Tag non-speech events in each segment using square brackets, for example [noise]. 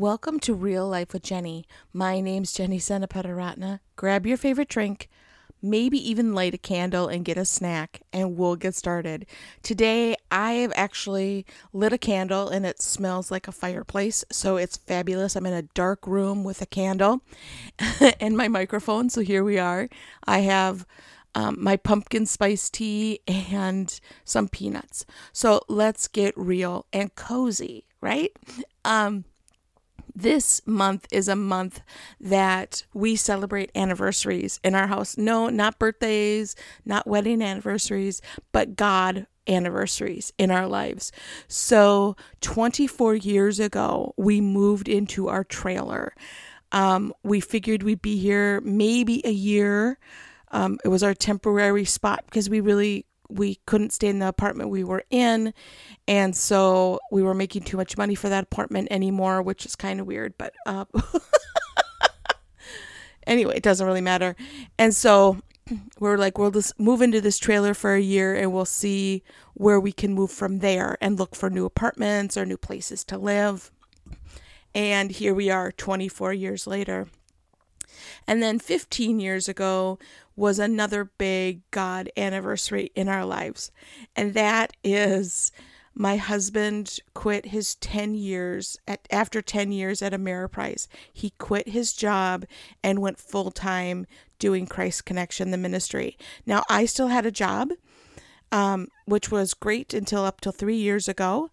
Welcome to Real Life with Jenny. My name's Jenny Senapetaratna. Grab your favorite drink, maybe even light a candle and get a snack, and we'll get started. Today, I have actually lit a candle and it smells like a fireplace, so it's fabulous. I'm in a dark room with a candle [laughs] and my microphone, so here we are. I have um, my pumpkin spice tea and some peanuts. So let's get real and cozy, right? Um, this month is a month that we celebrate anniversaries in our house. No, not birthdays, not wedding anniversaries, but God anniversaries in our lives. So, 24 years ago, we moved into our trailer. Um, we figured we'd be here maybe a year. Um, it was our temporary spot because we really we couldn't stay in the apartment we were in. And so we were making too much money for that apartment anymore which is kind of weird but uh, [laughs] anyway it doesn't really matter. And so we're like we'll just move into this trailer for a year and we'll see where we can move from there and look for new apartments or new places to live. And here we are 24 years later and then 15 years ago, was another big God anniversary in our lives. And that is my husband quit his 10 years at after 10 years at Ameriprise. He quit his job and went full time doing Christ Connection, the ministry. Now, I still had a job, um, which was great until up till three years ago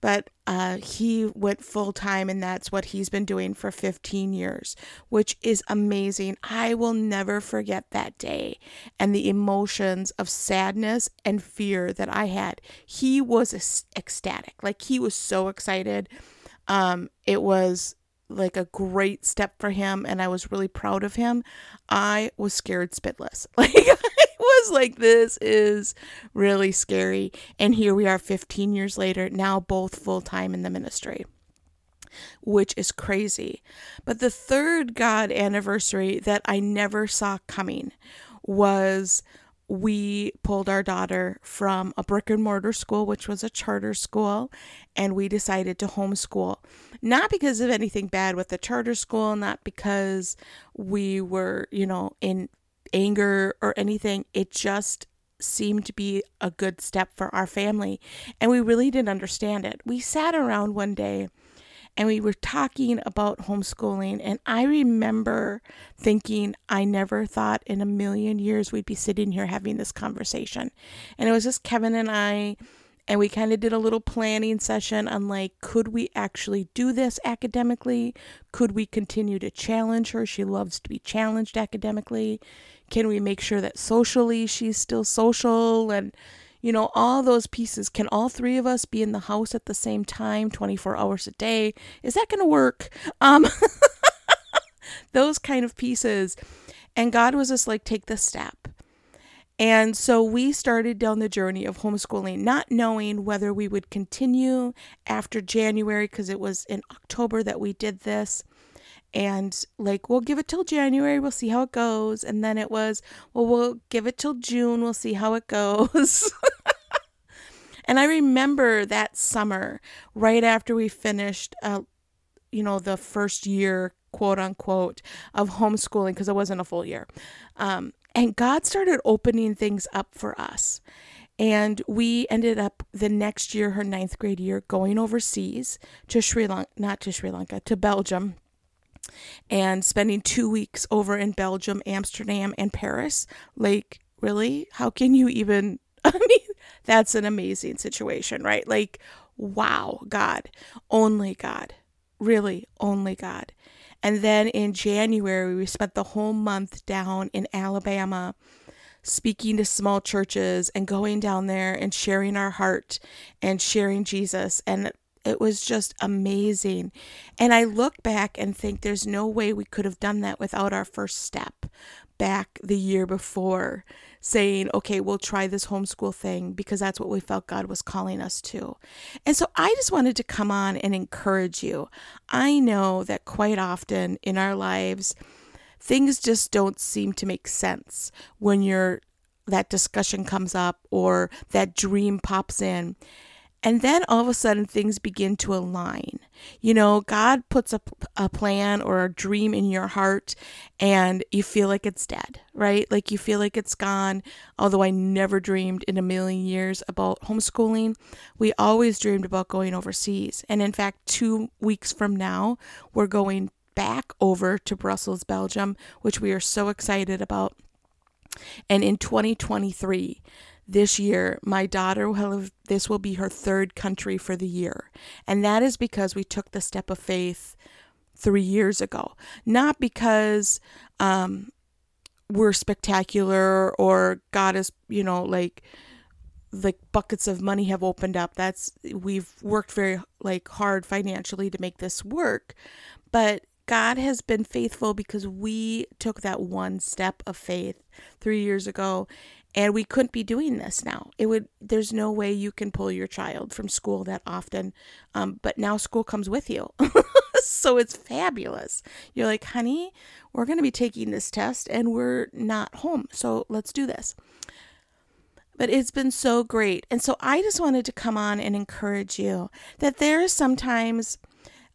but uh, he went full time, and that's what he's been doing for 15 years, which is amazing. I will never forget that day and the emotions of sadness and fear that I had. He was ecstatic, like he was so excited. Um, it was like a great step for him, and I was really proud of him. I was scared spitless, [laughs] like I was like, this is really scary. And here we are 15 years later, now both full time in the ministry, which is crazy. But the third God anniversary that I never saw coming was we pulled our daughter from a brick and mortar school, which was a charter school, and we decided to homeschool. Not because of anything bad with the charter school, not because we were, you know, in anger or anything. It just seemed to be a good step for our family. And we really didn't understand it. We sat around one day and we were talking about homeschooling. And I remember thinking, I never thought in a million years we'd be sitting here having this conversation. And it was just Kevin and I and we kind of did a little planning session on like could we actually do this academically could we continue to challenge her she loves to be challenged academically can we make sure that socially she's still social and you know all those pieces can all three of us be in the house at the same time 24 hours a day? Is that going to work? Um [laughs] those kind of pieces. And god was just like take this step. And so we started down the journey of homeschooling, not knowing whether we would continue after January, because it was in October that we did this. And like, we'll give it till January, we'll see how it goes. And then it was, well, we'll give it till June, we'll see how it goes. [laughs] and I remember that summer, right after we finished, uh, you know, the first year, quote unquote, of homeschooling, because it wasn't a full year. Um, and God started opening things up for us. And we ended up the next year, her ninth grade year, going overseas to Sri Lanka, not to Sri Lanka, to Belgium, and spending two weeks over in Belgium, Amsterdam, and Paris. Like, really? How can you even? [laughs] I mean, that's an amazing situation, right? Like, wow, God, only God, really, only God. And then in January, we spent the whole month down in Alabama speaking to small churches and going down there and sharing our heart and sharing Jesus. And it was just amazing. And I look back and think there's no way we could have done that without our first step back the year before saying, okay, we'll try this homeschool thing because that's what we felt God was calling us to. And so I just wanted to come on and encourage you. I know that quite often in our lives, things just don't seem to make sense when you're that discussion comes up or that dream pops in. And then all of a sudden things begin to align. You know, God puts a, a plan or a dream in your heart and you feel like it's dead, right? Like you feel like it's gone. Although I never dreamed in a million years about homeschooling, we always dreamed about going overseas. And in fact, two weeks from now, we're going back over to Brussels, Belgium, which we are so excited about. And in 2023, this year, my daughter will have, this will be her third country for the year. And that is because we took the step of faith three years ago. Not because um, we're spectacular or God is, you know, like, like buckets of money have opened up. That's, we've worked very, like, hard financially to make this work. But God has been faithful because we took that one step of faith three years ago and we couldn't be doing this now. It would there's no way you can pull your child from school that often. Um, but now school comes with you. [laughs] So it's fabulous. You're like honey we're going to be taking this test and we're not home. So let's do this. But it's been so great. And so i just wanted to come on and encourage you that there is sometimes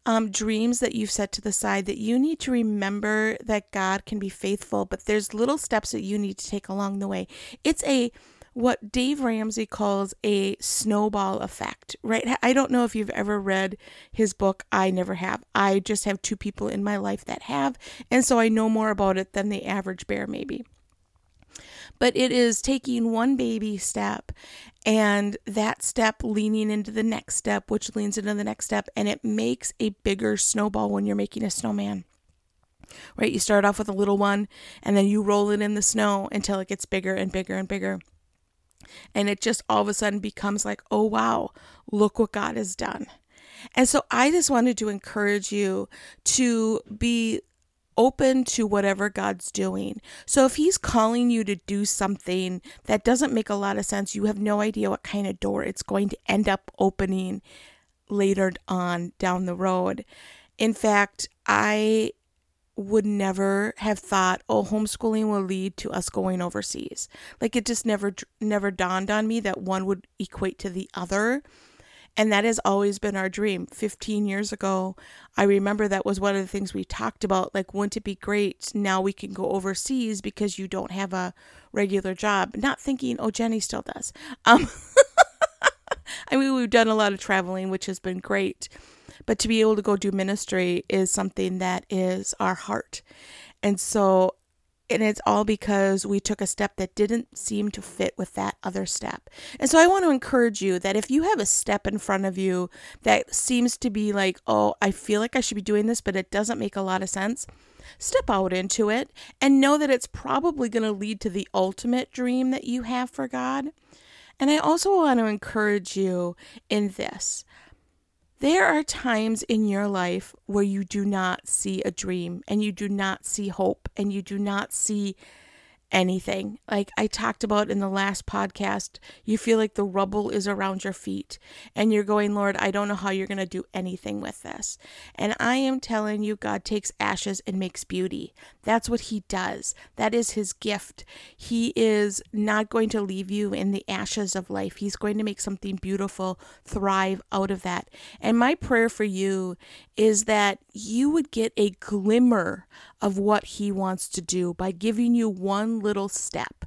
um, dreams that you've set to the side that you need to remember that God can be faithful, but there's little steps that you need to take along the way. It's a what Dave Ramsey calls a snowball effect, right? I don't know if you've ever read his book. I never have. I just have two people in my life that have, and so I know more about it than the average bear, maybe but it is taking one baby step and that step leaning into the next step, which leans into the next step, and it makes a bigger snowball when you're making a snowman. Right? You start off with a little one and then you roll it in the snow until it gets bigger and bigger and bigger. And it just all of a sudden becomes like, oh, wow, look what God has done. And so I just wanted to encourage you to be open to whatever God's doing. So if He's calling you to do something that doesn't make a lot of sense, you have no idea what kind of door it's going to end up opening later on down the road. In fact, I would never have thought oh homeschooling will lead to us going overseas like it just never never dawned on me that one would equate to the other and that has always been our dream. 15 years ago, I remember that was one of the things we talked about. Like, wouldn't it be great now we can go overseas because you don't have a regular job? Not thinking, oh, Jenny still does. Um, [laughs] I mean, we've done a lot of traveling, which has been great. But to be able to go do ministry is something that is our heart. And so and it's all because we took a step that didn't seem to fit with that other step. And so I want to encourage you that if you have a step in front of you that seems to be like, oh, I feel like I should be doing this, but it doesn't make a lot of sense, step out into it and know that it's probably going to lead to the ultimate dream that you have for God. And I also want to encourage you in this there are times in your life where you do not see a dream and you do not see hope and you do not see anything. Like I talked about in the last podcast, you feel like the rubble is around your feet and you're going, Lord, I don't know how you're going to do anything with this. And I am telling you, God takes ashes and makes beauty. That's what He does. That is His gift. He is not going to leave you in the ashes of life, He's going to make something beautiful thrive out of that. And my prayer for you is that you would get a glimmer of what He wants to do by giving you little step,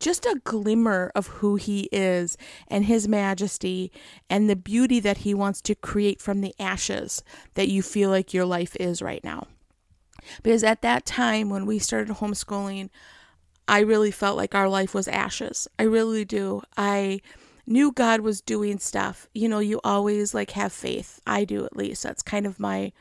just a glimmer of who He is and His majesty and the beauty that He wants to create from the ashes that you feel like your life is right now. Because at that time when we started homeschooling, I really felt like our life was ashes. I really do. I knew God was doing stuff. You know, you always like have faith. I do at least. That's kind of my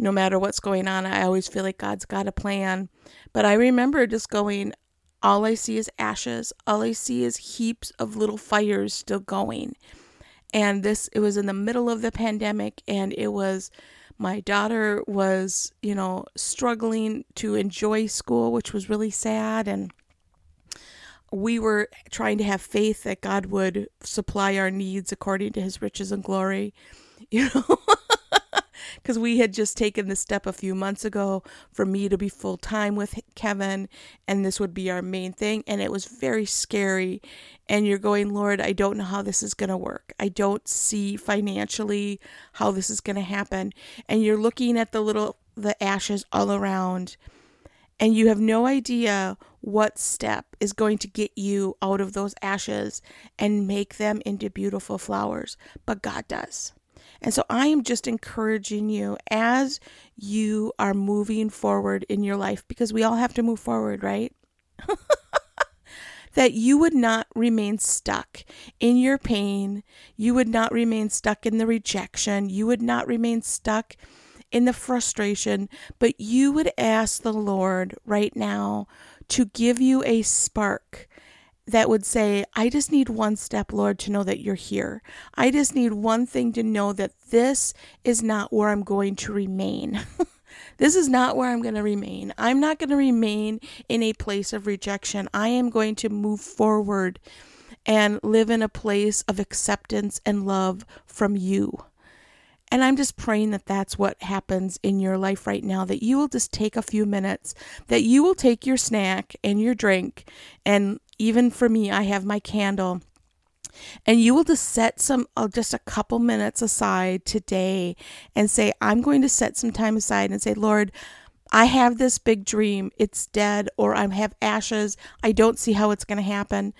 no matter what's going on, I always feel like God's got a plan. But I remember just going, all I see is ashes. All I see is heaps of little fires still going. And this, it was in the middle of the pandemic, and it was my daughter was, you know, struggling to enjoy school, which was really sad. And we were trying to have faith that God would supply our needs according to his riches and glory, [laughs] you know. Because we had just taken the step a few months ago for me to be full time with Kevin, and this would be our main thing. And it was very scary. And you're going, Lord, I don't know how this is going to work. I don't see financially how this is going to happen. And you're looking at the little, the ashes all around and you have no idea what step is going to get you out of those ashes and make them into beautiful flowers, but God does. And so I am just encouraging you as you are moving forward in your life, because we all have to move forward, right? [laughs] that you would not remain stuck in your pain. You would not remain stuck in the rejection. You would not remain stuck in the frustration, but you would ask the Lord right now to give you a spark that would say, I just need one step, Lord, to know that you're here. I just need one thing to know that this is not where I'm going to remain. [laughs] this is not where I'm going to remain. I'm not going to remain in a place of rejection. I am going to move forward and live in a place of acceptance and love from you. And I'm just praying that that's what happens in your life right now, that you will just take a few minutes, that you will take your snack and your drink. And even for me, I have my candle. And you will just set some, uh, just a couple minutes aside today and say, I'm going to set some time aside and say, Lord, I have this big dream. It's dead, or I have ashes. I don't see how it's going to happen.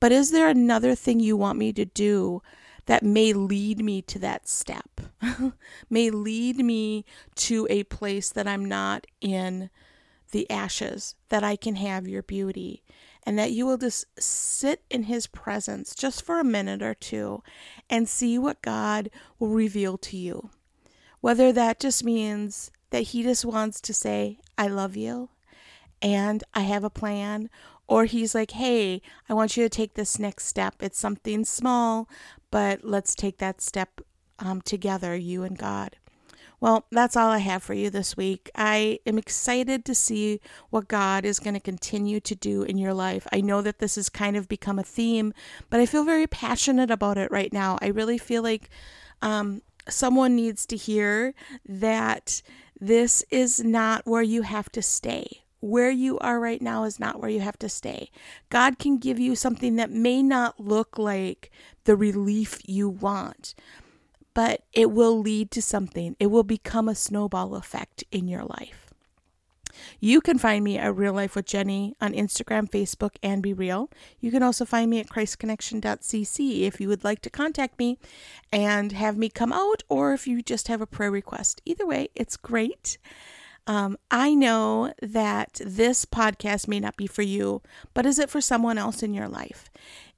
But is there another thing you want me to do? That may lead me to that step, [laughs] may lead me to a place that I'm not in the ashes, that I can have your beauty, and that you will just sit in His presence just for a minute or two and see what God will reveal to you. Whether that just means that He just wants to say, I love you and I have a plan, or he's like, hey, I want you to take this next step. It's something small, but let's take that step um, together, you and God. Well, that's all I have for you this week. I am excited to see what God is going to continue to do in your life. I know that this has kind of become a theme, but I feel very passionate about it right now. I really feel like um, someone needs to hear that this is not where you have to stay where you are right now is not where you have to stay. God can give you something that may not look like the relief you want, but it will lead to something. It will become a snowball effect in your life. You can find me at Real Life with Jenny on Instagram, Facebook, and BeReal. You can also find me at ChristConnection.cc if you would like to contact me and have me come out, or if you just have a prayer request. Either way, it's great. Um, I know that this podcast may not be for you, but is it for someone else in your life?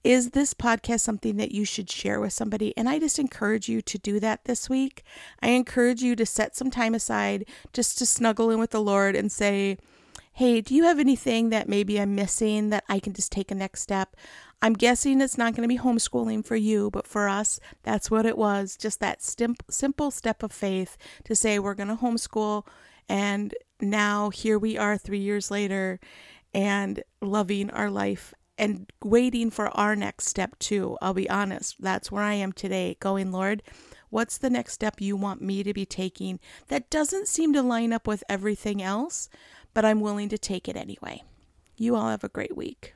Is this podcast something that you should share with somebody? And I just encourage you to do that this week. I encourage you to set some time aside just to snuggle in with the Lord and say, Hey, do you have anything that maybe I'm missing that I can just take a next step? I'm guessing it's not going to be homeschooling for you, but for us, that's what it was. Just that simple step of faith to say, we're going to homeschool and now here we are three years later and loving our life and waiting for our next step too. I'll be honest, that's where I am today, going, Lord, what's the next step you want me to be taking that doesn't seem to line up with everything else, but I'm willing to take it anyway. You all have a great week.